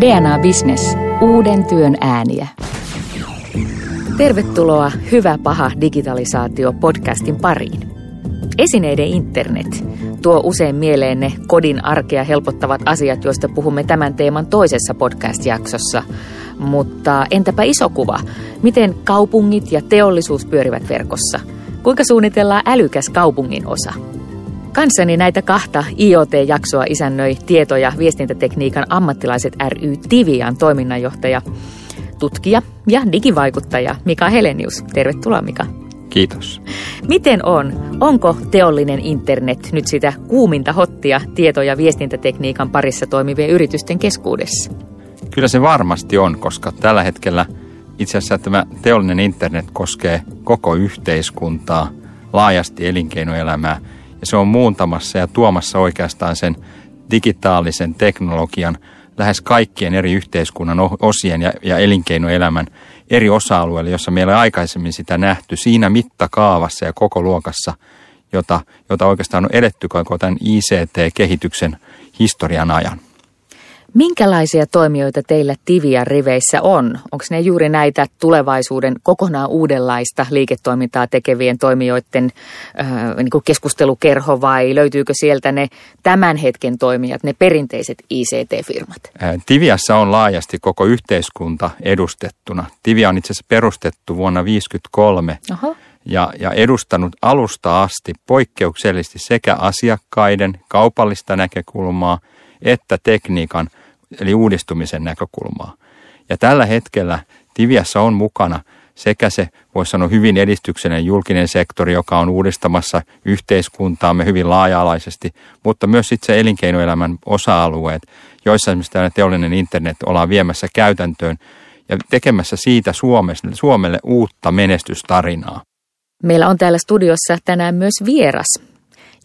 DNA Business. Uuden työn ääniä. Tervetuloa Hyvä paha digitalisaatio podcastin pariin. Esineiden internet tuo usein mieleen ne kodin arkea helpottavat asiat, joista puhumme tämän teeman toisessa podcast-jaksossa. Mutta entäpä iso kuva? Miten kaupungit ja teollisuus pyörivät verkossa? Kuinka suunnitellaan älykäs kaupungin osa? Kanssani näitä kahta IoT-jaksoa isännöi tieto- ja viestintätekniikan ammattilaiset ry Tivian toiminnanjohtaja, tutkija ja digivaikuttaja Mika Helenius. Tervetuloa Mika. Kiitos. Miten on? Onko teollinen internet nyt sitä kuuminta hottia tieto- ja viestintätekniikan parissa toimivien yritysten keskuudessa? Kyllä se varmasti on, koska tällä hetkellä itse asiassa tämä teollinen internet koskee koko yhteiskuntaa, laajasti elinkeinoelämää – ja se on muuntamassa ja tuomassa oikeastaan sen digitaalisen teknologian lähes kaikkien eri yhteiskunnan osien ja, ja elinkeinoelämän eri osa-alueille, jossa meillä on aikaisemmin sitä nähty siinä mittakaavassa ja koko luokassa, jota, jota oikeastaan on edetty koko tämän ICT-kehityksen historian ajan. Minkälaisia toimijoita teillä Tivian riveissä on? Onko ne juuri näitä tulevaisuuden kokonaan uudenlaista liiketoimintaa tekevien toimijoiden äh, niin kuin keskustelukerho vai löytyykö sieltä ne tämän hetken toimijat, ne perinteiset ICT-firmat? Tiviassa on laajasti koko yhteiskunta edustettuna. Tivia on itse asiassa perustettu vuonna 1953 ja, ja edustanut alusta asti poikkeuksellisesti sekä asiakkaiden kaupallista näkökulmaa että tekniikan – eli uudistumisen näkökulmaa. Ja tällä hetkellä Tiviassa on mukana sekä se, voisi sanoa, hyvin edistyksellinen julkinen sektori, joka on uudistamassa yhteiskuntaamme hyvin laaja-alaisesti, mutta myös sitten se elinkeinoelämän osa-alueet, joissa esimerkiksi tämä teollinen internet ollaan viemässä käytäntöön ja tekemässä siitä Suomelle, Suomelle uutta menestystarinaa. Meillä on täällä studiossa tänään myös vieras,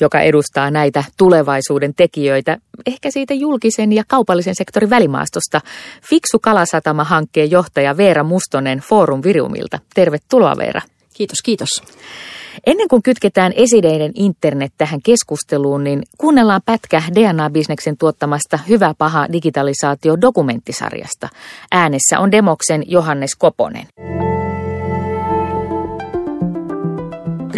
joka edustaa näitä tulevaisuuden tekijöitä, ehkä siitä julkisen ja kaupallisen sektorin välimaastosta. Fiksu Kalasatama-hankkeen johtaja Veera Mustonen Forum Viriumilta. Tervetuloa Veera. Kiitos, kiitos. Ennen kuin kytketään esineiden internet tähän keskusteluun, niin kuunnellaan pätkä DNA-bisneksen tuottamasta Hyvä paha digitalisaatio dokumenttisarjasta. Äänessä on Demoksen Johannes Koponen.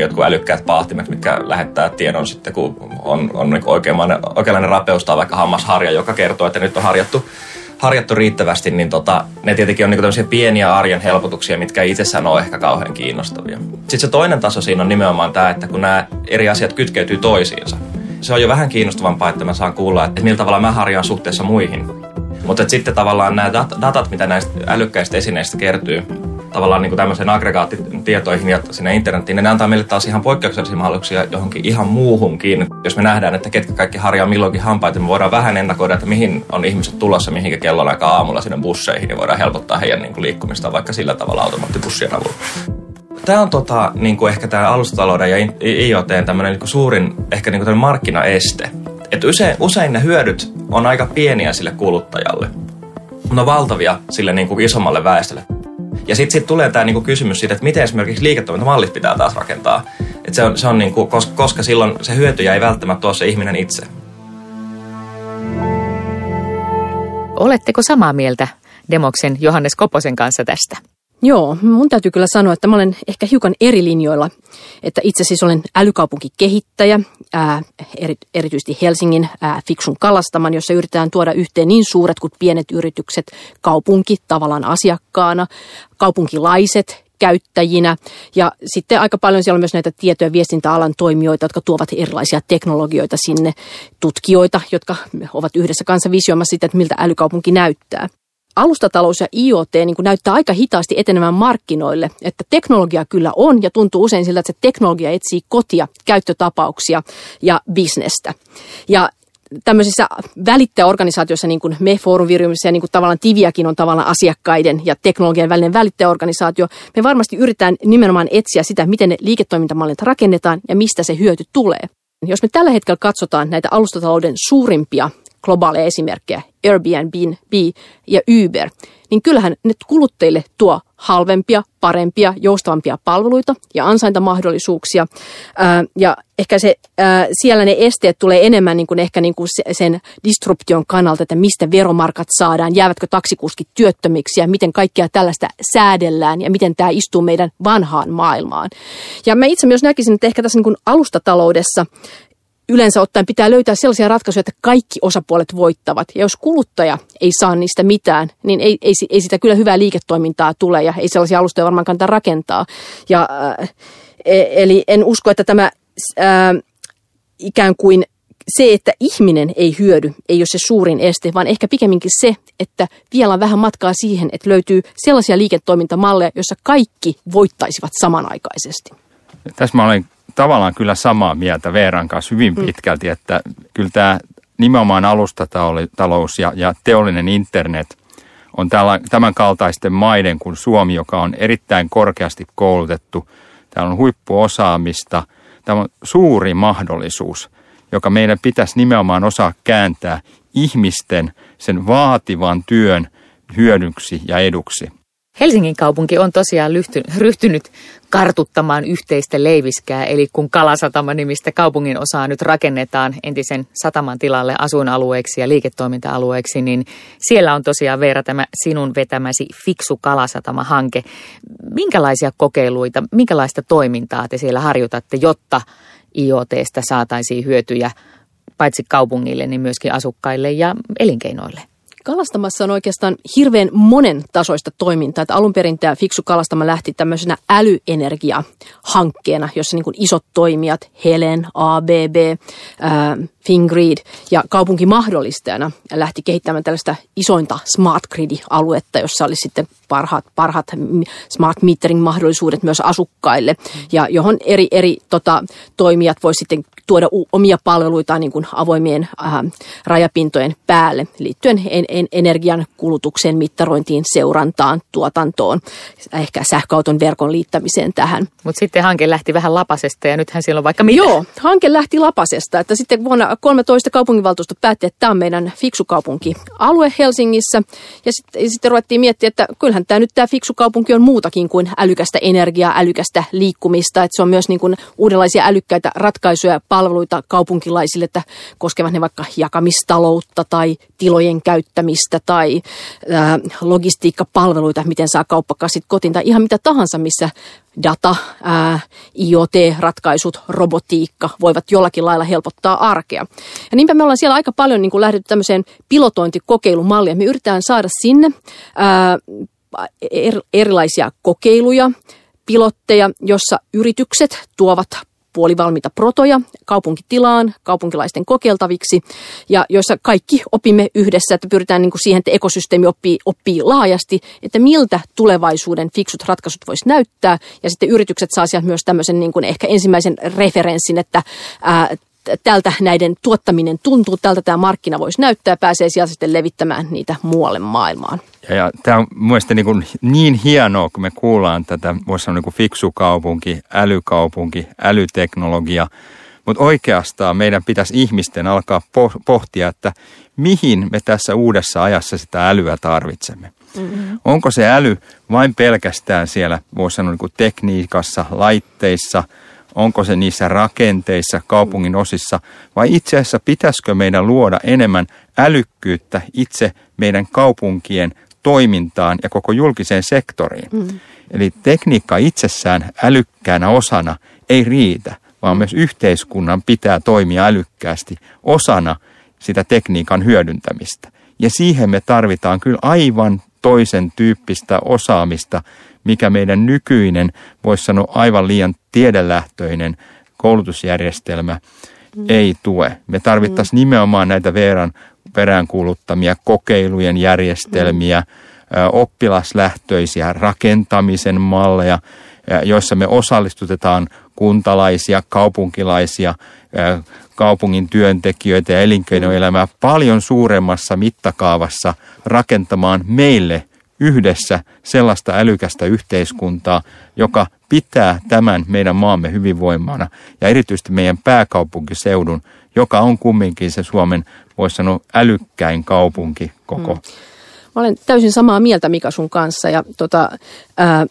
Jotkut älykkäät paahtimet, mitkä lähettää tiedon sitten, kun on, on niin oikeanlainen rapeus tai vaikka hammasharja, joka kertoo, että nyt on harjattu, harjattu riittävästi, niin tota, ne tietenkin on niin tämmöisiä pieniä arjen helpotuksia, mitkä itsessään ole ehkä kauhean kiinnostavia. Sitten se toinen taso siinä on nimenomaan tämä, että kun nämä eri asiat kytkeytyy toisiinsa. Se on jo vähän kiinnostavampaa, että mä saan kuulla, että millä tavalla mä harjaan suhteessa muihin. Mutta sitten tavallaan nämä datat, mitä näistä älykkäistä esineistä kertyy, tavallaan niin tämmöiseen aggregaattitietoihin ja sinne internettiin, niin ne antaa meille taas ihan poikkeuksellisia mahdollisuuksia johonkin ihan muuhunkin. Jos me nähdään, että ketkä kaikki harjaa milloinkin hampaita, me voidaan vähän ennakoida, että mihin on ihmiset tulossa, mihinkä kellon aika aamulla sinne busseihin, niin voidaan helpottaa heidän niin liikkumista vaikka sillä tavalla automaattibussien avulla. Tämä on tota, niin kuin ehkä tämä alustatalouden ja IoT niin suurin ehkä niin kuin markkinaeste. Että usein, usein ne hyödyt on aika pieniä sille kuluttajalle, mutta on valtavia sille niin kuin isommalle väestölle. Ja sitten sit tulee tämä niinku kysymys siitä, että miten esimerkiksi liiketoimintamallit pitää taas rakentaa. Et se on, se on niinku, koska, koska silloin se hyötyjä ei välttämättä ole se ihminen itse. Oletteko samaa mieltä Demoksen Johannes Koposen kanssa tästä? Joo, mun täytyy kyllä sanoa, että mä olen ehkä hiukan eri linjoilla. Että itse siis olen älykaupunkikehittäjä, ää, eri, erityisesti Helsingin ää, Fiksun kalastaman, jossa yritetään tuoda yhteen niin suuret kuin pienet yritykset, kaupunki tavallaan asiakkaana, kaupunkilaiset käyttäjinä. Ja sitten aika paljon siellä on myös näitä tieto- ja viestintäalan toimijoita, jotka tuovat erilaisia teknologioita sinne, tutkijoita, jotka ovat yhdessä kanssa visioimassa sitä, että miltä älykaupunki näyttää alustatalous ja IoT niin kuin näyttää aika hitaasti etenemään markkinoille. Että teknologia kyllä on ja tuntuu usein siltä, että se teknologia etsii kotia, käyttötapauksia ja bisnestä. Ja tämmöisissä välittäjäorganisaatioissa, niin kuin me Forum ja niin kuin tavallaan Tiviakin on tavallaan asiakkaiden ja teknologian välinen välittäjäorganisaatio, me varmasti yritetään nimenomaan etsiä sitä, miten ne liiketoimintamallit rakennetaan ja mistä se hyöty tulee. Jos me tällä hetkellä katsotaan näitä alustatalouden suurimpia globaaleja esimerkkejä, Airbnb ja Uber, niin kyllähän ne kuluttajille tuo halvempia, parempia, joustavampia palveluita ja ansaintamahdollisuuksia. Ja ehkä se, siellä ne esteet tulee enemmän niin kuin ehkä niin kuin sen disruption kannalta, että mistä veromarkat saadaan, jäävätkö taksikuskit työttömiksi ja miten kaikkea tällaista säädellään ja miten tämä istuu meidän vanhaan maailmaan. Ja mä itse myös näkisin, että ehkä tässä niin kuin alustataloudessa yleensä ottaen pitää löytää sellaisia ratkaisuja, että kaikki osapuolet voittavat. Ja jos kuluttaja ei saa niistä mitään, niin ei, ei, ei sitä kyllä hyvää liiketoimintaa tule ja ei sellaisia alustoja varmaan kannata rakentaa. Ja, äh, eli en usko, että tämä äh, ikään kuin se, että ihminen ei hyödy, ei ole se suurin este, vaan ehkä pikemminkin se, että vielä on vähän matkaa siihen, että löytyy sellaisia liiketoimintamalleja, joissa kaikki voittaisivat samanaikaisesti. Tässä mä olen tavallaan kyllä samaa mieltä Veeran kanssa hyvin mm. pitkälti, että kyllä tämä nimenomaan alustatalous ja, ja teollinen internet on tällä, tämän kaltaisten maiden kuin Suomi, joka on erittäin korkeasti koulutettu. Täällä on huippuosaamista. Tämä on suuri mahdollisuus, joka meidän pitäisi nimenomaan osaa kääntää ihmisten sen vaativan työn hyödyksi ja eduksi. Helsingin kaupunki on tosiaan lyhty, ryhtynyt kartuttamaan yhteistä leiviskää, eli kun Kalasatama-nimistä kaupungin osaa nyt rakennetaan entisen sataman tilalle asuinalueeksi ja liiketoiminta-alueeksi, niin siellä on tosiaan Veera tämä sinun vetämäsi Fiksu Kalasatama-hanke. Minkälaisia kokeiluita, minkälaista toimintaa te siellä harjoitatte, jotta IoTstä saataisiin hyötyjä paitsi kaupungille, niin myöskin asukkaille ja elinkeinoille? Kalastamassa on oikeastaan hirveän monen tasoista toimintaa. Että alun perin tämä Fiksu Kalastama lähti tämmöisenä älyenergia-hankkeena, jossa niin isot toimijat, Helen, ABB, ää, Fingrid ja kaupunki mahdollistajana lähti kehittämään tällaista isointa smart grid-aluetta, jossa oli sitten parhaat, parhaat smart metering-mahdollisuudet myös asukkaille ja johon eri, eri tota, toimijat voi sitten tuoda u- omia palveluitaan niin kuin avoimien äh, rajapintojen päälle liittyen en, en, energian kulutukseen, mittarointiin, seurantaan, tuotantoon, ehkä sähköauton verkon liittämiseen tähän. Mutta sitten hanke lähti vähän lapasesta ja nythän siellä on vaikka mitä. Joo, hanke lähti lapasesta, että sitten vuonna 13 kaupunginvaltuusto päätti, että tämä on meidän fiksu kaupunki. Alue Helsingissä. Ja sitten, sitten ruvettiin miettiä, että kyllähän tämä nyt tämä fiksu kaupunki on muutakin kuin älykästä energiaa, älykästä liikkumista, että se on myös niin kuin uudenlaisia älykkäitä ratkaisuja palveluita kaupunkilaisille, että koskevat ne vaikka jakamistaloutta tai tilojen käyttämistä tai ää, logistiikkapalveluita, miten saa kauppakassit kotiin tai ihan mitä tahansa, missä data, ää, IoT-ratkaisut, robotiikka voivat jollakin lailla helpottaa arkea. Ja niinpä me ollaan siellä aika paljon niin kuin lähdetty tämmöiseen pilotointikokeilumalliin. Me yritetään saada sinne ää, er, erilaisia kokeiluja, pilotteja, jossa yritykset tuovat puolivalmiita protoja kaupunkitilaan, kaupunkilaisten kokeiltaviksi, ja joissa kaikki opimme yhdessä, että pyritään niin kuin siihen, että ekosysteemi oppii, oppii laajasti, että miltä tulevaisuuden fiksut ratkaisut voisi näyttää, ja sitten yritykset saa sieltä myös tämmöisen niin kuin ehkä ensimmäisen referenssin, että ää, tältä näiden tuottaminen tuntuu, tältä tämä markkina voisi näyttää, pääsee sieltä sitten levittämään niitä muualle maailmaan. Ja, ja tämä on mielestäni niin, kuin niin hienoa, kun me kuullaan tätä, voisi sanoa niin kuin fiksu kaupunki, älykaupunki, älyteknologia, mutta oikeastaan meidän pitäisi ihmisten alkaa pohtia, että mihin me tässä uudessa ajassa sitä älyä tarvitsemme. Mm-hmm. Onko se äly vain pelkästään siellä, voisi sanoa niin kuin tekniikassa, laitteissa – onko se niissä rakenteissa, kaupungin osissa, vai itse asiassa pitäisikö meidän luoda enemmän älykkyyttä itse meidän kaupunkien toimintaan ja koko julkiseen sektoriin. Mm. Eli tekniikka itsessään älykkäänä osana ei riitä, vaan myös yhteiskunnan pitää toimia älykkäästi osana sitä tekniikan hyödyntämistä. Ja siihen me tarvitaan kyllä aivan toisen tyyppistä osaamista, mikä meidän nykyinen, voisi sanoa aivan liian tiedelähtöinen koulutusjärjestelmä mm. ei tue. Me tarvittaisiin mm. nimenomaan näitä Veeran peräänkuuluttamia kokeilujen järjestelmiä, mm. oppilaslähtöisiä rakentamisen malleja, joissa me osallistutetaan kuntalaisia, kaupunkilaisia, kaupungin työntekijöitä ja elinkeinoelämää paljon suuremmassa mittakaavassa rakentamaan meille yhdessä sellaista älykästä yhteiskuntaa, joka pitää tämän meidän maamme hyvinvoimana ja erityisesti meidän pääkaupunkiseudun, joka on kumminkin se Suomen, voisi sanoa, älykkäin kaupunki koko mm. Mä olen täysin samaa mieltä Mika sun kanssa ja tota, ää,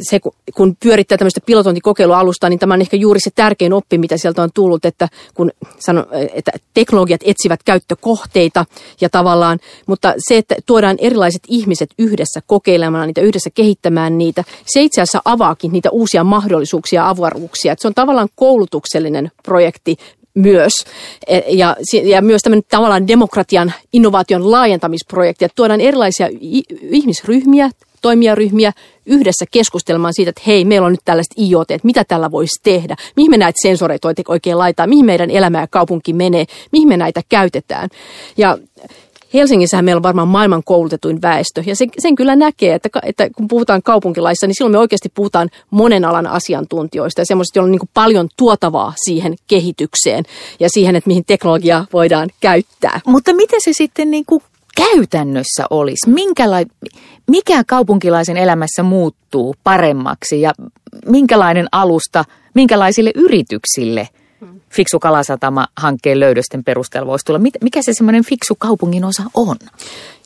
se, kun pyörittää tämmöistä pilotointikokeilualustaa, niin tämä on ehkä juuri se tärkein oppi, mitä sieltä on tullut, että kun sano, että teknologiat etsivät käyttökohteita ja tavallaan, mutta se, että tuodaan erilaiset ihmiset yhdessä kokeilemaan niitä, yhdessä kehittämään niitä, se itse asiassa avaakin niitä uusia mahdollisuuksia ja avaruuksia. Että se on tavallaan koulutuksellinen projekti myös. E, ja, ja myös tämmöinen tavallaan demokratian innovaation laajentamisprojekti, että tuodaan erilaisia ihmisryhmiä, toimijaryhmiä yhdessä keskustelemaan siitä, että hei, meillä on nyt tällaiset IoT, että mitä tällä voisi tehdä, mihin me näitä sensoreita oikein laittaa, mihin meidän elämä ja kaupunki menee, mihin me näitä käytetään. Ja Helsingissähän meillä on varmaan maailman koulutetuin väestö, ja sen, sen kyllä näkee, että, että kun puhutaan kaupunkilaissa, niin silloin me oikeasti puhutaan monen alan asiantuntijoista ja semmoisista, joilla on niin paljon tuotavaa siihen kehitykseen ja siihen, että mihin teknologiaa voidaan käyttää. Mutta miten se sitten niin kuin käytännössä olisi? Minkälai, mikä kaupunkilaisen elämässä muuttuu paremmaksi ja minkälainen alusta, minkälaisille yrityksille Fiksu Kalasatama-hankkeen löydösten perusteella voisi tulla? Mikä se semmoinen fiksu kaupungin osa on?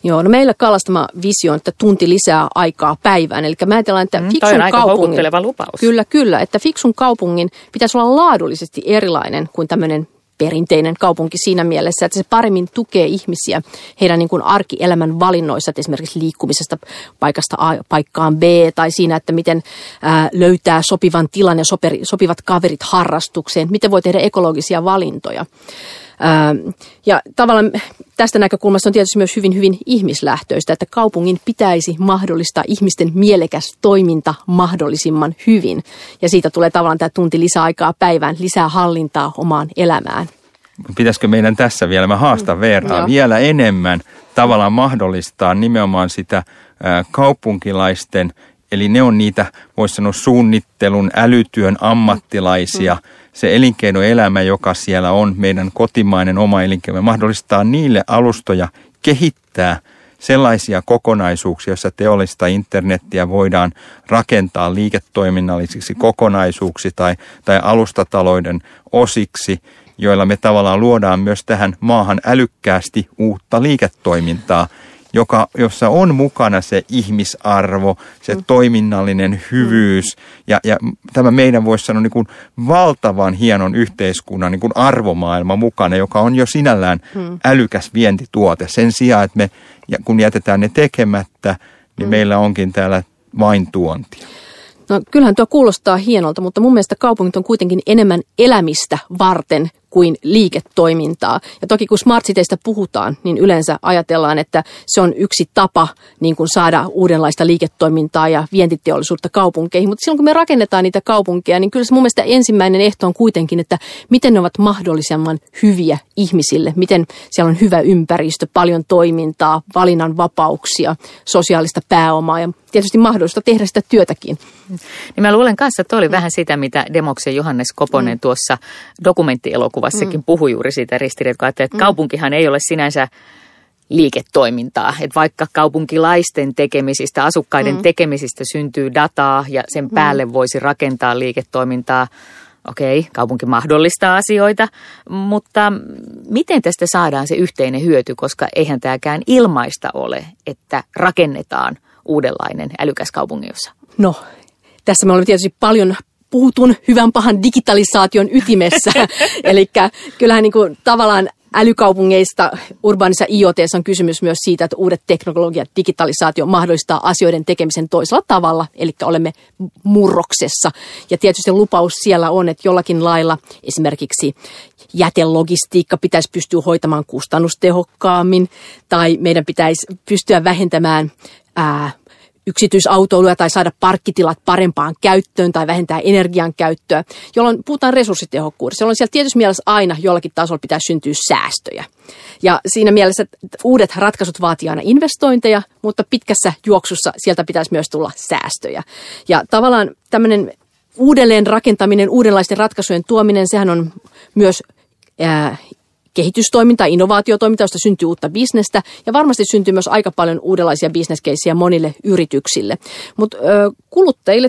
Joo, no meillä Kalastama visio on, että tunti lisää aikaa päivään. Eli mä ajatellaan, että mm, fiksun on kaupungin... lupaus. Kyllä, kyllä. Että fiksun kaupungin pitäisi olla laadullisesti erilainen kuin tämmöinen perinteinen kaupunki siinä mielessä, että se paremmin tukee ihmisiä heidän niin kuin arkielämän valinnoissa, että esimerkiksi liikkumisesta paikasta A paikkaan B tai siinä, että miten ää, löytää sopivan tilan ja sopivat kaverit harrastukseen, miten voi tehdä ekologisia valintoja. Ja tavallaan tästä näkökulmasta on tietysti myös hyvin, hyvin ihmislähtöistä, että kaupungin pitäisi mahdollistaa ihmisten mielekäs toiminta mahdollisimman hyvin. Ja siitä tulee tavallaan tämä tunti lisäaikaa päivään, lisää hallintaa omaan elämään. Pitäisikö meidän tässä vielä, mä haastan mm, Veeraa, no. vielä enemmän tavallaan mahdollistaa nimenomaan sitä kaupunkilaisten, eli ne on niitä, voisi sanoa, suunnittelun, älytyön ammattilaisia, mm se elinkeinoelämä, joka siellä on, meidän kotimainen oma elinkeino, mahdollistaa niille alustoja kehittää sellaisia kokonaisuuksia, joissa teollista internettiä voidaan rakentaa liiketoiminnallisiksi kokonaisuuksi tai, tai alustatalouden osiksi, joilla me tavallaan luodaan myös tähän maahan älykkäästi uutta liiketoimintaa, joka, jossa on mukana se ihmisarvo, se mm. toiminnallinen hyvyys ja, ja tämä meidän voisi sanoa niin kuin valtavan hienon yhteiskunnan niin kuin arvomaailma mukana, joka on jo sinällään mm. älykäs vientituote. Sen sijaan, että me kun jätetään ne tekemättä, niin mm. meillä onkin täällä vain tuontia. No kyllähän tuo kuulostaa hienolta, mutta mun mielestä kaupungit on kuitenkin enemmän elämistä varten kuin liiketoimintaa. Ja toki kun smart cityistä puhutaan, niin yleensä ajatellaan, että se on yksi tapa niin kuin saada uudenlaista liiketoimintaa ja vientiteollisuutta kaupunkeihin. Mutta silloin kun me rakennetaan niitä kaupunkeja, niin kyllä se mun mielestä ensimmäinen ehto on kuitenkin, että miten ne ovat mahdollisimman hyviä ihmisille. Miten siellä on hyvä ympäristö, paljon toimintaa, valinnan vapauksia, sosiaalista pääomaa ja tietysti mahdollista tehdä sitä työtäkin. Niin mä luulen kanssa, että oli vähän sitä, mitä Demoksen Johannes Koponen mm. tuossa dokumenttielokuvassakin mm. puhui juuri siitä ristiriitaa, että mm. kaupunkihan ei ole sinänsä liiketoimintaa. Että vaikka kaupunkilaisten tekemisistä, asukkaiden mm. tekemisistä syntyy dataa ja sen mm. päälle voisi rakentaa liiketoimintaa, okei, okay, kaupunki mahdollistaa asioita, mutta miten tästä saadaan se yhteinen hyöty, koska eihän tämäkään ilmaista ole, että rakennetaan uudenlainen älykäs kaupunginosa? No, tässä me olemme tietysti paljon puhutun hyvän pahan digitalisaation ytimessä. Eli kyllähän niin kuin tavallaan älykaupungeista urbaanissa IoT on kysymys myös siitä, että uudet teknologiat, digitalisaatio mahdollistaa asioiden tekemisen toisella tavalla, eli olemme murroksessa. Ja tietysti lupaus siellä on, että jollakin lailla esimerkiksi jätelogistiikka pitäisi pystyä hoitamaan kustannustehokkaammin, tai meidän pitäisi pystyä vähentämään ää, yksityisautoilua tai saada parkkitilat parempaan käyttöön tai vähentää energian käyttöä, jolloin puhutaan resurssitehokkuudesta. Jolloin siellä tietysti mielessä aina jollakin tasolla pitää syntyä säästöjä. Ja siinä mielessä uudet ratkaisut vaatii aina investointeja, mutta pitkässä juoksussa sieltä pitäisi myös tulla säästöjä. Ja tavallaan tämmöinen uudelleen rakentaminen, uudenlaisten ratkaisujen tuominen, sehän on myös kehitystoiminta, innovaatiotoiminta, josta syntyy uutta bisnestä ja varmasti syntyy myös aika paljon uudenlaisia bisneskeisiä monille yrityksille. Mutta kuluttajille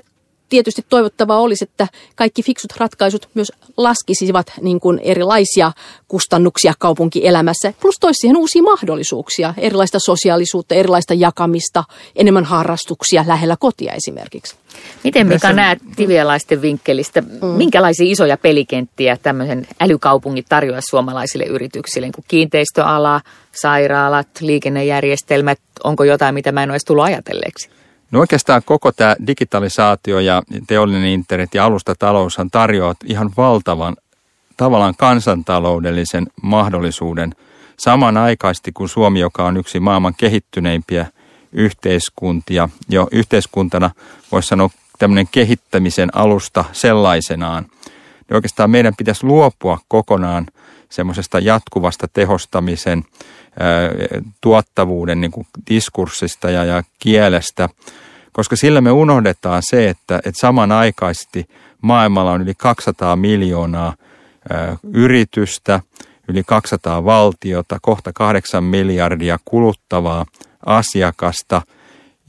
tietysti toivottavaa olisi, että kaikki fiksut ratkaisut myös laskisivat niin kuin erilaisia kustannuksia kaupunkielämässä, plus toisi siihen uusia mahdollisuuksia, erilaista sosiaalisuutta, erilaista jakamista, enemmän harrastuksia lähellä kotia esimerkiksi. Miten Mika Tässä... näet tivialaisten vinkkelistä, mm. minkälaisia isoja pelikenttiä tämmöisen älykaupungit tarjoaa suomalaisille yrityksille, niin kuin kiinteistöala, sairaalat, liikennejärjestelmät, onko jotain, mitä mä en ole tullut ajatelleeksi? No oikeastaan koko tämä digitalisaatio ja teollinen internet ja alustataloushan tarjoavat ihan valtavan tavallaan kansantaloudellisen mahdollisuuden samanaikaisesti kuin Suomi, joka on yksi maailman kehittyneimpiä yhteiskuntia, jo yhteiskuntana voisi sanoa tämmöinen kehittämisen alusta sellaisenaan. Niin oikeastaan meidän pitäisi luopua kokonaan semmoisesta jatkuvasta tehostamisen, tuottavuuden niin kuin diskurssista ja, ja kielestä, koska sillä me unohdetaan se, että, että samanaikaisesti maailmalla on yli 200 miljoonaa yritystä, yli 200 valtiota, kohta 8 miljardia kuluttavaa asiakasta,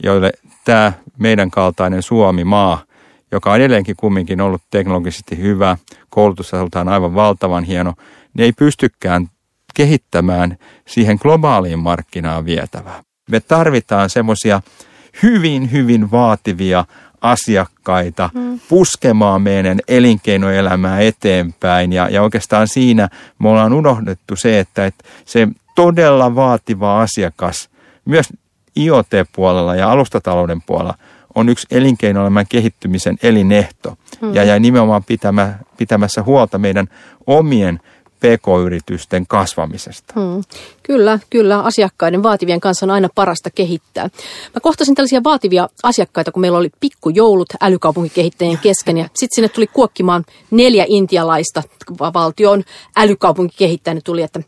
joille tämä meidän kaltainen Suomi-maa, joka on edelleenkin kumminkin ollut teknologisesti hyvä, koulutustasoltaan aivan valtavan hieno, ne ei pystykään kehittämään siihen globaaliin markkinaan vietävää. Me tarvitaan semmoisia hyvin, hyvin vaativia asiakkaita mm. puskemaan meidän elinkeinoelämää eteenpäin. Ja, ja oikeastaan siinä me ollaan unohdettu se, että, että se todella vaativa asiakas myös IoT-puolella ja alustatalouden puolella on yksi elinkeinoelämän kehittymisen elinehto. Mm. Ja, ja nimenomaan pitämä, pitämässä huolta meidän omien PK-yritysten kasvamisesta. Hmm. Kyllä, kyllä. Asiakkaiden vaativien kanssa on aina parasta kehittää. Mä kohtasin tällaisia vaativia asiakkaita, kun meillä oli pikkujoulut älykaupunkikehittäjien kesken. Ja sitten sinne tuli kuokkimaan neljä intialaista valtion älykaupunkikehittäjä. tuli, että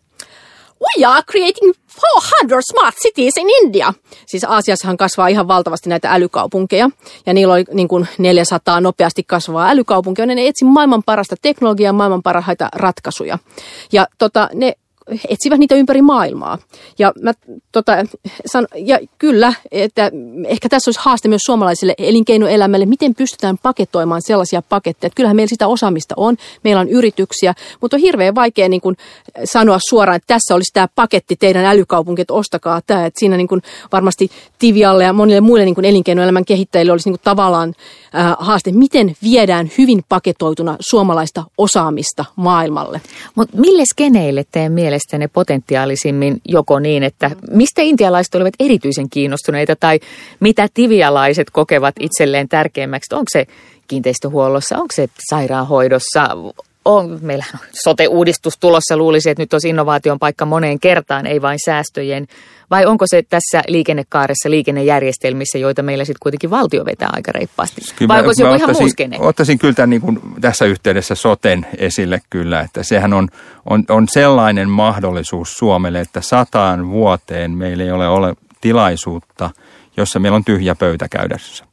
We are creating 400 smart cities in India. Siis Aasiassahan kasvaa ihan valtavasti näitä älykaupunkeja. Ja niillä oli niin kuin 400 nopeasti kasvavaa älykaupunkia. Ne etsi maailman parasta teknologiaa, maailman parhaita ratkaisuja. Ja tota, ne etsivät niitä ympäri maailmaa. Ja, mä, tota, san, ja kyllä, että ehkä tässä olisi haaste myös suomalaisille elinkeinoelämälle, miten pystytään paketoimaan sellaisia paketteja. Että kyllähän meillä sitä osaamista on, meillä on yrityksiä, mutta on hirveän vaikea niin kuin sanoa suoraan, että tässä olisi tämä paketti teidän älykaupunkit, ostakaa tämä. Että siinä niin kuin varmasti Tivialle ja monille muille niin kuin elinkeinoelämän kehittäjille olisi niin kuin tavallaan äh, haaste, miten viedään hyvin paketoituna suomalaista osaamista maailmalle. Mutta mille skeneille teidän mielestä ne potentiaalisimmin joko niin, että mistä intialaiset olivat erityisen kiinnostuneita tai mitä tivialaiset kokevat itselleen tärkeimmäksi? Onko se kiinteistöhuollossa, onko se sairaanhoidossa, on, meillä on sote-uudistus tulossa, luulisi, että nyt olisi innovaation paikka moneen kertaan, ei vain säästöjen. Vai onko se tässä liikennekaaressa, liikennejärjestelmissä, joita meillä sitten kuitenkin valtio vetää aika reippaasti? Kyllä Vai onko se joku ihan muu skene? Ottaisin kyllä tämän niin kuin tässä yhteydessä soten esille kyllä, että sehän on, on, on sellainen mahdollisuus Suomelle, että sataan vuoteen meillä ei ole, ole tilaisuutta, jossa meillä on tyhjä pöytä käydessä.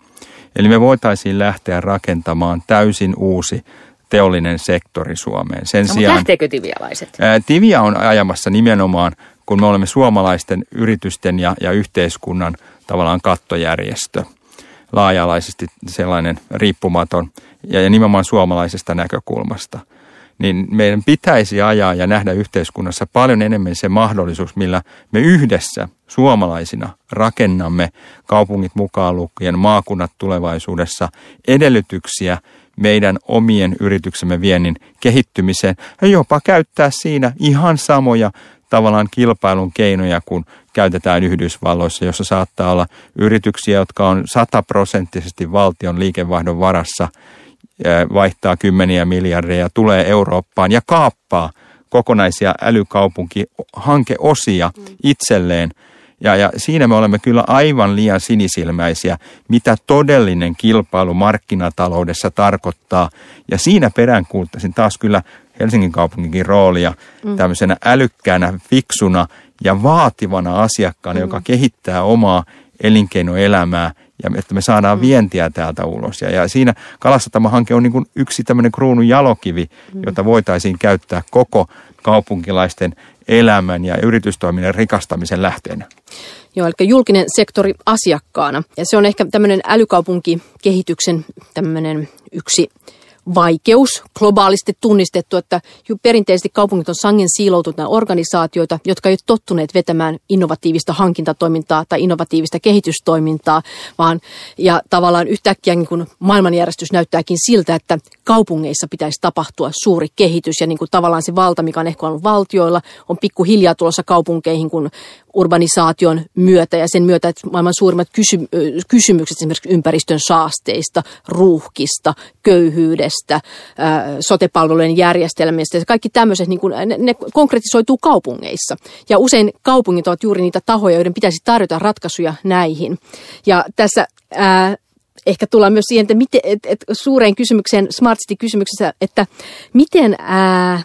Eli me voitaisiin lähteä rakentamaan täysin uusi teollinen sektori Suomeen. Sen no, sijaan, lähteekö tivialaiset? Ää, Tivia on ajamassa nimenomaan, kun me olemme suomalaisten yritysten ja, ja yhteiskunnan tavallaan kattojärjestö, laaja-alaisesti sellainen riippumaton ja, ja nimenomaan suomalaisesta näkökulmasta – niin meidän pitäisi ajaa ja nähdä yhteiskunnassa paljon enemmän se mahdollisuus, millä me yhdessä suomalaisina rakennamme kaupungit mukaan lukien maakunnat tulevaisuudessa edellytyksiä meidän omien yrityksemme viennin kehittymiseen ja jopa käyttää siinä ihan samoja tavallaan kilpailun keinoja, kun käytetään Yhdysvalloissa, jossa saattaa olla yrityksiä, jotka on sataprosenttisesti valtion liikevaihdon varassa, vaihtaa kymmeniä miljardeja, tulee Eurooppaan ja kaappaa kokonaisia älykaupunkihankeosia itselleen – ja, ja siinä me olemme kyllä aivan liian sinisilmäisiä, mitä todellinen kilpailu markkinataloudessa tarkoittaa. Ja siinä peräänkuultaisin taas kyllä Helsingin kaupunginkin roolia mm. tämmöisenä älykkäänä, fiksuna ja vaativana asiakkaana, mm. joka kehittää omaa elinkeinoelämää ja että me saadaan mm. vientiä täältä ulos. Ja, ja siinä Kalasatama-hanke on niin kuin yksi tämmöinen kruunun jalokivi, mm. jota voitaisiin käyttää koko kaupunkilaisten elämän ja yritystoiminnan rikastamisen lähteenä. Joo, eli julkinen sektori asiakkaana. Ja se on ehkä tämmöinen älykaupunkikehityksen tämmöinen yksi vaikeus, globaalisti tunnistettu, että perinteisesti kaupungit on sangen siiloutuneita organisaatioita, jotka eivät tottuneet vetämään innovatiivista hankintatoimintaa tai innovatiivista kehitystoimintaa, vaan ja tavallaan yhtäkkiä niin kuin maailmanjärjestys näyttääkin siltä, että kaupungeissa pitäisi tapahtua suuri kehitys ja niin kuin tavallaan se valta, mikä on ehkä ollut valtioilla, on pikkuhiljaa tulossa kaupunkeihin, kun urbanisaation myötä ja sen myötä, että maailman suurimmat kysy- kysymykset esimerkiksi ympäristön saasteista, ruuhkista, köyhyydestä, sotepalvelujen järjestelmistä kaikki tämmöiset, niin kuin, ne, ne konkretisoituu kaupungeissa. Ja usein kaupungit ovat juuri niitä tahoja, joiden pitäisi tarjota ratkaisuja näihin. Ja tässä ää, ehkä tullaan myös siihen, että miten, et, et suureen kysymykseen, Smart City-kysymyksessä, että miten ää,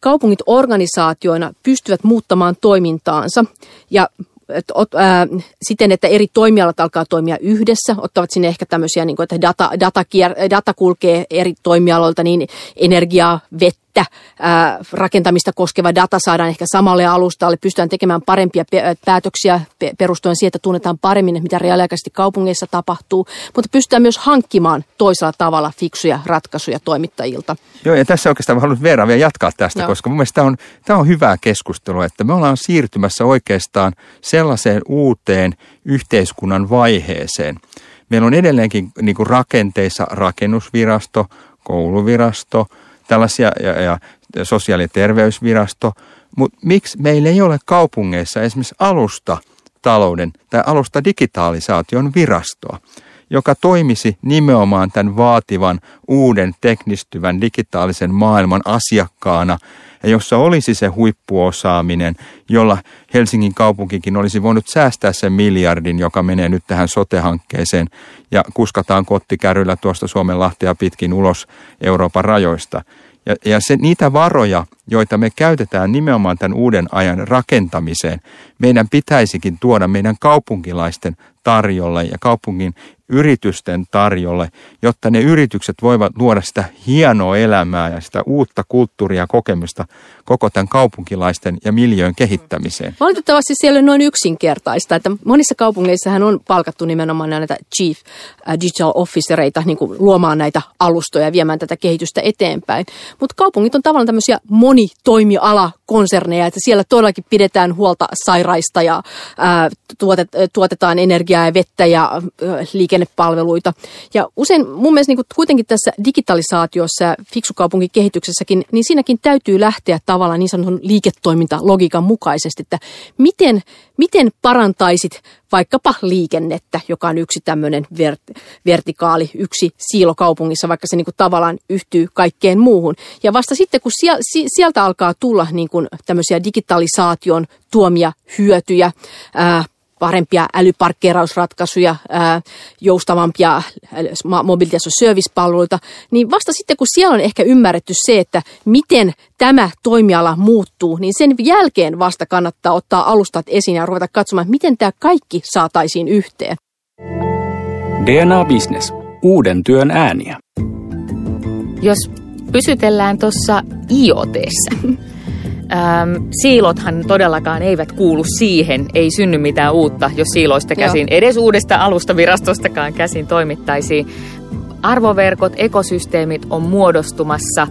kaupungit organisaatioina pystyvät muuttamaan toimintaansa ja ää, siten, että eri toimialat alkaa toimia yhdessä, ottavat sinne ehkä tämmöisiä, niin kuin, että data, data, data kulkee eri toimialoilta, niin energiaa, vettä, että ää, rakentamista koskeva data saadaan ehkä samalle alustalle, pystytään tekemään parempia päätöksiä perustuen siihen, että tunnetaan paremmin, mitä reaaliaikaisesti kaupungeissa tapahtuu, mutta pystytään myös hankkimaan toisella tavalla fiksuja ratkaisuja toimittajilta. Joo, ja tässä oikeastaan haluan Veera vielä jatkaa tästä, no. koska mun mielestä tämä on, tämä on hyvää keskustelua, että me ollaan siirtymässä oikeastaan sellaiseen uuteen yhteiskunnan vaiheeseen. Meillä on edelleenkin niin kuin rakenteissa rakennusvirasto, kouluvirasto – tällaisia ja, ja sosiaali- ja terveysvirasto, mutta miksi meillä ei ole kaupungeissa esimerkiksi alusta talouden tai alusta digitalisaation virastoa, joka toimisi nimenomaan tämän vaativan uuden teknistyvän digitaalisen maailman asiakkaana ja jossa olisi se huippuosaaminen, jolla Helsingin kaupunkikin olisi voinut säästää sen miljardin, joka menee nyt tähän sote-hankkeeseen ja kuskataan kottikärryllä tuosta Suomen lahtia pitkin ulos Euroopan rajoista. Ja, ja se, niitä varoja, joita me käytetään nimenomaan tämän uuden ajan rakentamiseen, meidän pitäisikin tuoda meidän kaupunkilaisten tarjolle ja kaupungin yritysten tarjolle, jotta ne yritykset voivat luoda sitä hienoa elämää ja sitä uutta kulttuuria ja kokemusta koko tämän kaupunkilaisten ja miljöön kehittämiseen. Valitettavasti siellä on noin yksinkertaista, että monissa kaupungeissahan on palkattu nimenomaan näitä chief äh, digital officereita niin kuin luomaan näitä alustoja ja viemään tätä kehitystä eteenpäin. Mutta kaupungit on tavallaan tämmöisiä monitoimiala konserneja, että siellä todellakin pidetään huolta sairaista ja ää, tuotet, tuotetaan energiaa ja vettä ja ää, liikennepalveluita. Ja usein mun mielestä niin kuitenkin tässä digitalisaatiossa ja fiksukaupunkikehityksessäkin, niin siinäkin täytyy lähteä tavallaan niin sanotun liiketoimintalogiikan mukaisesti, että miten, miten parantaisit vaikkapa liikennettä, joka on yksi tämmöinen vert, vertikaali, yksi siilo kaupungissa, vaikka se niin kuin tavallaan yhtyy kaikkeen muuhun. Ja vasta sitten, kun sieltä alkaa tulla niin kuin tämmöisiä digitalisaation tuomia hyötyjä, ää, parempia älyparkkeerausratkaisuja, ää, joustavampia mobility service-palveluita, niin vasta sitten kun siellä on ehkä ymmärretty se, että miten tämä toimiala muuttuu, niin sen jälkeen vasta kannattaa ottaa alustat esiin ja ruveta katsomaan, miten tämä kaikki saataisiin yhteen. DNA Business. Uuden työn ääniä. Jos pysytellään tuossa IoTssä, Ähm, siilothan todellakaan eivät kuulu siihen, ei synny mitään uutta, jos siiloista käsin, Joo. edes uudesta alustavirastostakaan käsin toimittaisiin. Arvoverkot, ekosysteemit on muodostumassa.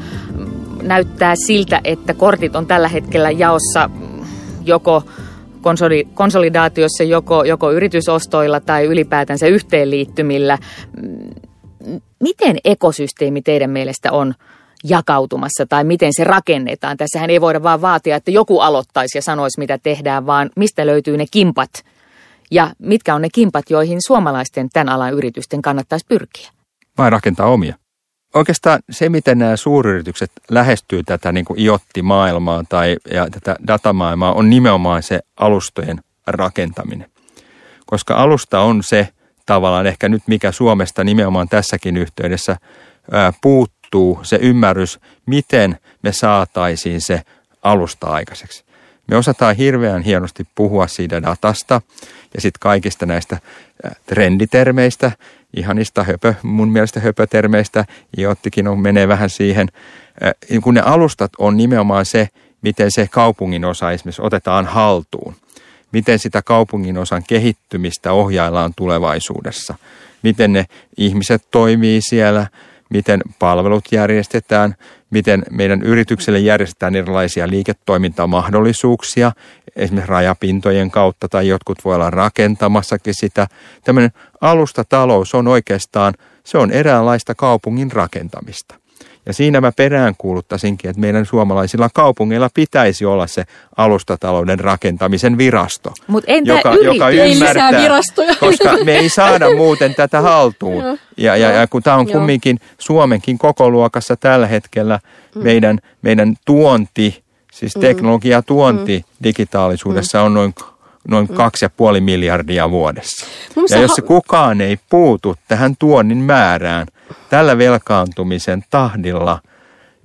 Näyttää siltä, että kortit on tällä hetkellä jaossa joko konsolidaatiossa, joko, joko yritysostoilla tai ylipäätänsä yhteenliittymillä. Miten ekosysteemi teidän mielestä on jakautumassa tai miten se rakennetaan. Tässähän ei voida vaan vaatia, että joku aloittaisi ja sanoisi, mitä tehdään, vaan mistä löytyy ne kimpat ja mitkä on ne kimpat, joihin suomalaisten tämän alan yritysten kannattaisi pyrkiä. Vai rakentaa omia. Oikeastaan se, miten nämä suuryritykset lähestyy tätä niin IoT-maailmaa tai ja tätä datamaailmaa, on nimenomaan se alustojen rakentaminen. Koska alusta on se tavallaan ehkä nyt, mikä Suomesta nimenomaan tässäkin yhteydessä ää, puuttuu, se ymmärrys, miten me saataisiin se alusta aikaiseksi. Me osataan hirveän hienosti puhua siitä datasta ja sitten kaikista näistä trenditermeistä, ihanista höpö, mun mielestä höpötermeistä, Iottikin on, menee vähän siihen. Kun ne alustat on nimenomaan se, miten se kaupungin osa esimerkiksi otetaan haltuun. Miten sitä kaupungin osan kehittymistä ohjaillaan tulevaisuudessa. Miten ne ihmiset toimii siellä, miten palvelut järjestetään, miten meidän yritykselle järjestetään erilaisia liiketoimintamahdollisuuksia, esimerkiksi rajapintojen kautta tai jotkut voi olla rakentamassakin sitä. Tämmöinen alustatalous on oikeastaan, se on eräänlaista kaupungin rakentamista. Ja siinä mä peräänkuuluttaisinkin, että meidän suomalaisilla kaupungeilla pitäisi olla se alustatalouden rakentamisen virasto. Mutta entä joka, joka ymmärtää, koska me ei saada muuten tätä haltuun. Ja, ja, ja kun tämä on kumminkin Suomenkin koko luokassa tällä hetkellä mm. meidän, meidän tuonti, siis mm. teknologiatuonti mm. digitaalisuudessa on noin noin mm. kaksi ja puoli miljardia vuodessa. ja jos se kukaan ei puutu tähän tuonnin määrään tällä velkaantumisen tahdilla,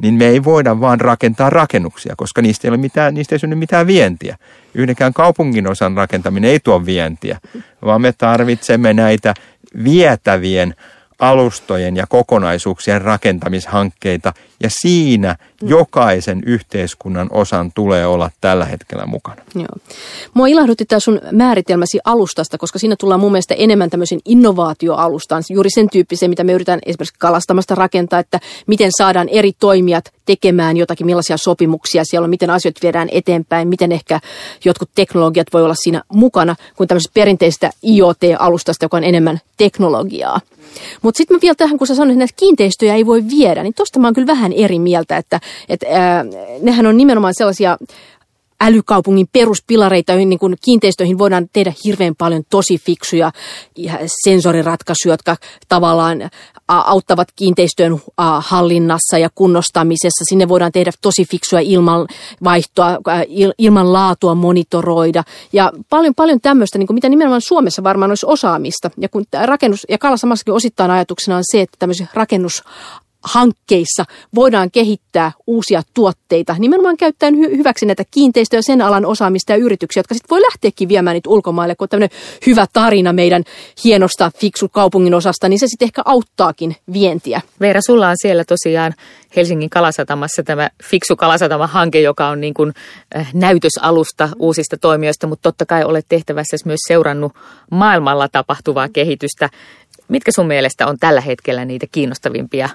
niin me ei voida vaan rakentaa rakennuksia, koska niistä ei, ole mitään, niistä ei synny mitään vientiä. Yhdenkään kaupungin osan rakentaminen ei tuo vientiä, vaan me tarvitsemme näitä vietävien alustojen ja kokonaisuuksien rakentamishankkeita ja siinä mm. jokaisen yhteiskunnan osan tulee olla tällä hetkellä mukana. Joo. Mua ilahdutti tämä sun määritelmäsi alustasta, koska siinä tullaan mun mielestä enemmän tämmöisen innovaatioalustaan, juuri sen tyyppiseen, mitä me yritetään esimerkiksi kalastamasta rakentaa, että miten saadaan eri toimijat tekemään jotakin, millaisia sopimuksia siellä on, miten asioita viedään eteenpäin, miten ehkä jotkut teknologiat voi olla siinä mukana, kuin tämmöisestä perinteisestä IoT-alustasta, joka on enemmän teknologiaa. Mutta sitten vielä tähän, kun sä sanoit, että näitä kiinteistöjä ei voi viedä, niin tosta mä oon kyllä vähän eri mieltä, että, että ää, nehän on nimenomaan sellaisia älykaupungin peruspilareita, joihin niin kiinteistöihin voidaan tehdä hirveän paljon tosi fiksuja sensoriratkaisuja, jotka tavallaan auttavat kiinteistöön hallinnassa ja kunnostamisessa. Sinne voidaan tehdä tosi fiksuja ilmanvaihtoa, ilmanlaatua monitoroida ja paljon, paljon tämmöistä, niin kuin mitä nimenomaan Suomessa varmaan olisi osaamista. Ja kun rakennus, ja Kalasamassakin osittain ajatuksena on se, että tämmöisiä rakennus hankkeissa voidaan kehittää uusia tuotteita, nimenomaan käyttäen hy- hyväksi näitä kiinteistöjä, sen alan osaamista ja yrityksiä, jotka sitten voi lähteäkin viemään niitä ulkomaille, kun tämmöinen hyvä tarina meidän hienosta fiksu kaupungin osasta, niin se sitten ehkä auttaakin vientiä. Veera, sulla on siellä tosiaan Helsingin Kalasatamassa tämä Fiksu Kalasatama-hanke, joka on niin kuin äh, näytösalusta uusista toimijoista, mutta totta kai olet tehtävässä myös seurannut maailmalla tapahtuvaa kehitystä. Mitkä sun mielestä on tällä hetkellä niitä kiinnostavimpia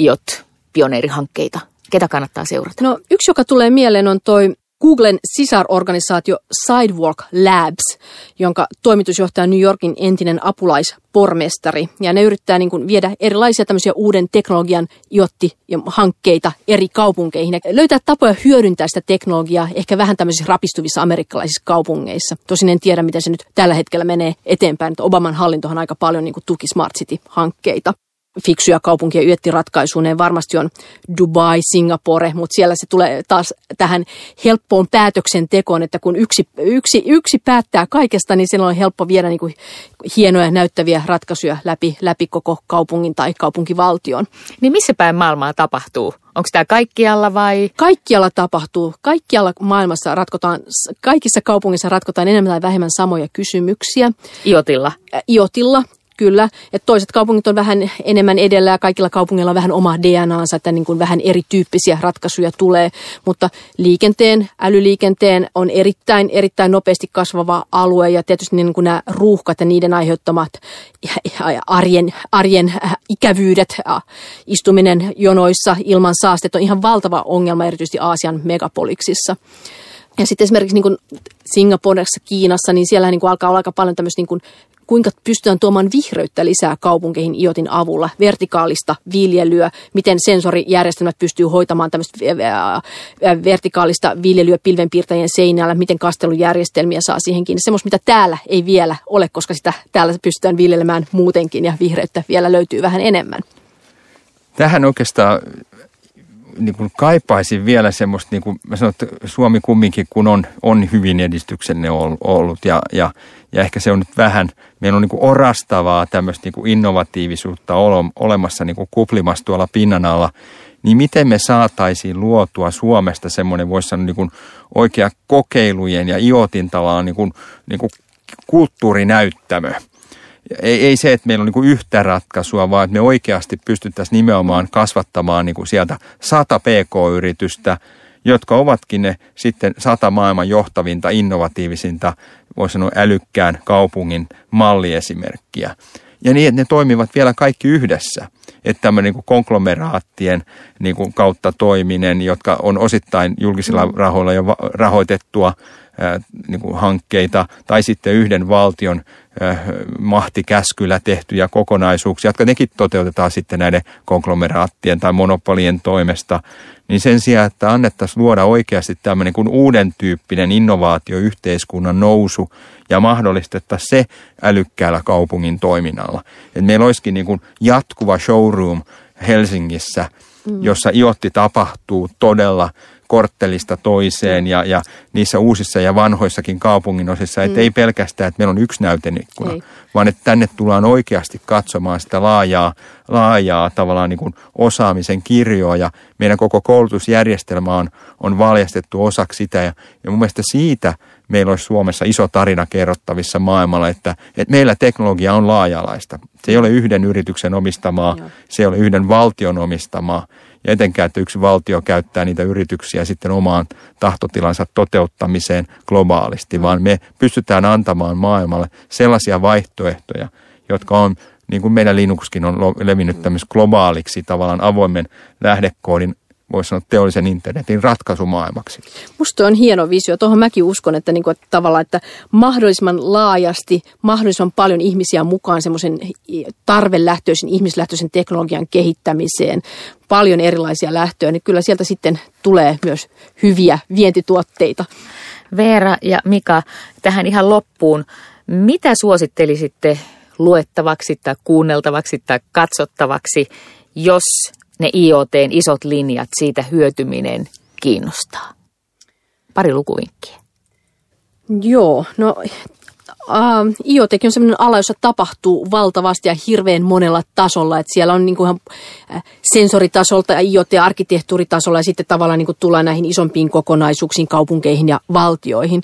IOT-pioneerihankkeita? Ketä kannattaa seurata? No yksi, joka tulee mieleen on toi Googlen sisarorganisaatio Sidewalk Labs, jonka toimitusjohtaja New Yorkin entinen apulaispormestari. Ja ne yrittää niin kuin viedä erilaisia tämmöisiä uuden teknologian hankkeita eri kaupunkeihin ja löytää tapoja hyödyntää sitä teknologiaa ehkä vähän tämmöisissä rapistuvissa amerikkalaisissa kaupungeissa. Tosin en tiedä, miten se nyt tällä hetkellä menee eteenpäin, että Obaman hallintohan aika paljon niin kuin tuki Smart City-hankkeita fiksuja kaupunkia yöttiratkaisuun. Ne varmasti on Dubai, Singapore, mutta siellä se tulee taas tähän helppoon päätöksentekoon, että kun yksi, yksi, yksi päättää kaikesta, niin silloin on helppo viedä niin kuin hienoja näyttäviä ratkaisuja läpi, läpi koko kaupungin tai kaupunkivaltion. Niin missä päin maailmaa tapahtuu? Onko tämä kaikkialla vai? Kaikkialla tapahtuu. Kaikkialla maailmassa ratkotaan, kaikissa kaupungissa ratkotaan enemmän tai vähemmän samoja kysymyksiä. Iotilla? Iotilla. Kyllä, että toiset kaupungit on vähän enemmän edellä ja kaikilla kaupungeilla on vähän oma DNAnsa, että niin kuin vähän erityyppisiä ratkaisuja tulee. Mutta liikenteen, älyliikenteen on erittäin, erittäin nopeasti kasvava alue ja tietysti niin kuin nämä ruuhkat ja niiden aiheuttamat arjen, arjen äh, ikävyydet, äh, istuminen jonoissa ilman saastet on ihan valtava ongelma erityisesti Aasian megapoliksissa. Ja sitten esimerkiksi niin kuin Singaporessa, Kiinassa, niin siellä niin alkaa olla aika paljon tämmöistä niin kuinka pystytään tuomaan vihreyttä lisää kaupunkeihin IoTin avulla, vertikaalista viljelyä, miten sensorijärjestelmät pystyy hoitamaan tämmöistä vertikaalista viljelyä pilvenpiirtäjien seinällä, miten kastelujärjestelmiä saa siihenkin. Semmoista, mitä täällä ei vielä ole, koska sitä täällä pystytään viljelemään muutenkin ja vihreyttä vielä löytyy vähän enemmän. Tähän oikeastaan niin kuin kaipaisin vielä semmoista, niin kuin mä sanon, että Suomi kumminkin, kun on, on hyvin edistyksenne ollut ja, ja, ja ehkä se on nyt vähän, meillä on niin kuin orastavaa tämmöistä niin kuin innovatiivisuutta olemassa niin kuin kuplimassa tuolla pinnan alla, niin miten me saataisiin luotua Suomesta semmoinen, voisi sanoa niin kuin oikea kokeilujen ja IoTin tavallaan niin kuin, niin kuin kulttuurinäyttämö. Ei, ei se, että meillä on niin yhtä ratkaisua, vaan että me oikeasti pystyttäisiin nimenomaan kasvattamaan niin kuin sieltä sata pk-yritystä, jotka ovatkin ne sitten sata maailman johtavinta, innovatiivisinta, voisi sanoa älykkään kaupungin malliesimerkkiä. Ja niin, että ne toimivat vielä kaikki yhdessä. Että tämmöinen niin konglomeraattien niin kuin kautta toiminen, jotka on osittain julkisilla mm. rahoilla jo rahoitettua niin kuin hankkeita, tai sitten yhden valtion mahtikäskyllä tehtyjä kokonaisuuksia, jotka nekin toteutetaan sitten näiden konglomeraattien tai monopolien toimesta, niin sen sijaan, että annettaisiin luoda oikeasti tämmöinen kuin uuden tyyppinen innovaatioyhteiskunnan nousu ja mahdollistettaisiin se älykkäällä kaupungin toiminnalla. Että meillä olisikin niin kuin jatkuva showroom Helsingissä, mm. jossa iotti tapahtuu todella korttelista toiseen ja, ja niissä uusissa ja vanhoissakin kaupungin osissa, että mm. ei pelkästään, että meillä on yksi näytenikkuna, ei. vaan että tänne tullaan oikeasti katsomaan sitä laajaa, laajaa tavallaan niin kuin osaamisen kirjoa ja meidän koko koulutusjärjestelmä on, on valjastettu osaksi sitä ja, ja mun mielestä siitä meillä olisi Suomessa iso tarina kerrottavissa maailmalla, että, että meillä teknologia on laajalaista. Se ei ole yhden yrityksen omistamaa, Joo. se ei ole yhden valtion omistamaa, ja etenkään, että yksi valtio käyttää niitä yrityksiä sitten omaan tahtotilansa toteuttamiseen globaalisti, vaan me pystytään antamaan maailmalle sellaisia vaihtoehtoja, jotka on niin kuin meidän Linuxkin on levinnyt tämmöisen globaaliksi tavallaan avoimen lähdekoodin voisi sanoa teollisen internetin ratkaisumaailmaksi. Musta on hieno visio. Tuohon mäkin uskon, että, niin kuin, että tavallaan, että mahdollisimman laajasti, mahdollisimman paljon ihmisiä mukaan semmoisen tarvelähtöisen, ihmislähtöisen teknologian kehittämiseen, paljon erilaisia lähtöjä, niin kyllä sieltä sitten tulee myös hyviä vientituotteita. Veera ja Mika, tähän ihan loppuun. Mitä suosittelisitte luettavaksi tai kuunneltavaksi tai katsottavaksi, jos ne IoTn isot linjat, siitä hyötyminen kiinnostaa? Pari lukuvinkkiä. Joo, no Uh, IoTkin on sellainen ala, jossa tapahtuu valtavasti ja hirveän monella tasolla. että siellä on niin kuin ihan äh, sensoritasolta ja IoT-arkkitehtuuritasolla ja sitten tavallaan niin kuin tullaan näihin isompiin kokonaisuuksiin, kaupunkeihin ja valtioihin.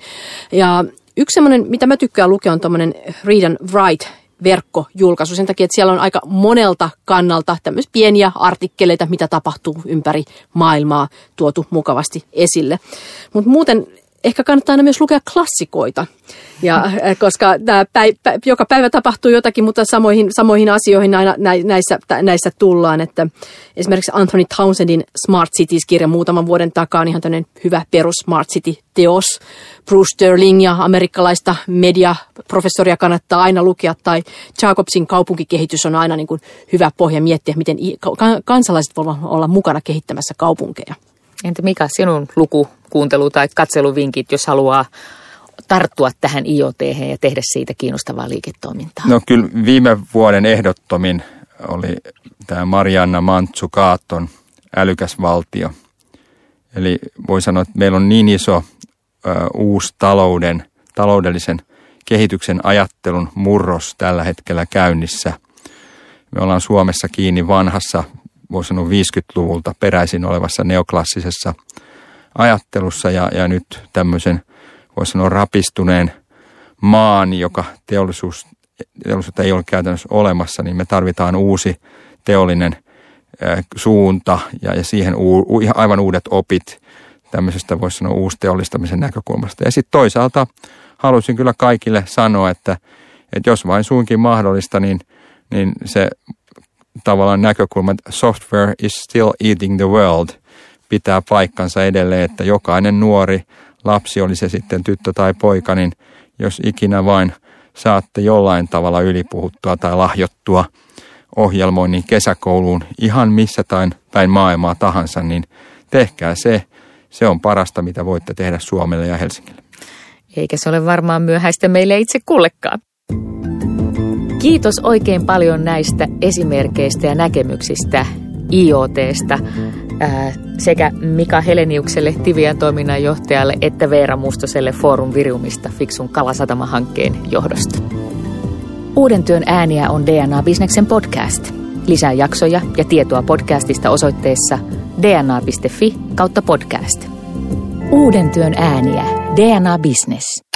Ja yksi semmoinen, mitä mä tykkään lukea, on tämmöinen Read and Write verkkojulkaisu sen takia, että siellä on aika monelta kannalta tämmöisiä pieniä artikkeleita, mitä tapahtuu ympäri maailmaa tuotu mukavasti esille. Mutta muuten ehkä kannattaa aina myös lukea klassikoita, ja, äh, koska tämä päi, pä, joka päivä tapahtuu jotakin, mutta samoihin, samoihin asioihin aina näissä, näissä tullaan. Että esimerkiksi Anthony Townsendin Smart Cities-kirja muutaman vuoden takaa on ihan tämmöinen hyvä perus Smart City-teos. Bruce Sterling ja amerikkalaista mediaprofessoria kannattaa aina lukea, tai Jacobsin kaupunkikehitys on aina niin kuin hyvä pohja miettiä, miten kansalaiset voivat olla mukana kehittämässä kaupunkeja. Entä mikä sinun luku, kuuntelu tai katseluvinkit, jos haluaa tarttua tähän IoT ja tehdä siitä kiinnostavaa liiketoimintaa? No kyllä viime vuoden ehdottomin oli tämä Marianna Mantsukaaton älykäs valtio. Eli voi sanoa, että meillä on niin iso ö, uusi talouden, taloudellisen kehityksen ajattelun murros tällä hetkellä käynnissä. Me ollaan Suomessa kiinni vanhassa voisi sanoa 50-luvulta peräisin olevassa neoklassisessa ajattelussa ja, ja nyt tämmöisen, voisi sanoa rapistuneen maan, joka teollisuus, teollisuutta ei ole käytännössä olemassa, niin me tarvitaan uusi teollinen suunta ja, ja siihen uu, aivan uudet opit tämmöisestä voisi sanoa uusteollistamisen näkökulmasta. Ja sitten toisaalta halusin kyllä kaikille sanoa, että, että jos vain suinkin mahdollista, niin, niin se tavallaan näkökulma, että software is still eating the world, pitää paikkansa edelleen, että jokainen nuori lapsi, oli se sitten tyttö tai poika, niin jos ikinä vain saatte jollain tavalla ylipuhuttua tai lahjottua ohjelmoinnin kesäkouluun ihan missä tai päin maailmaa tahansa, niin tehkää se. Se on parasta, mitä voitte tehdä Suomelle ja Helsingille. Eikä se ole varmaan myöhäistä meille itse kullekaan. Kiitos oikein paljon näistä esimerkkeistä ja näkemyksistä IoTsta sekä Mika Heleniukselle Tivian toiminnanjohtajalle että Veera Mustoselle Forum Viriumista Fiksun Kalasatama-hankkeen johdosta. Uuden työn ääniä on DNA Bisneksen podcast. Lisää jaksoja ja tietoa podcastista osoitteessa dna.fi kautta podcast. Uuden työn ääniä. DNA Business.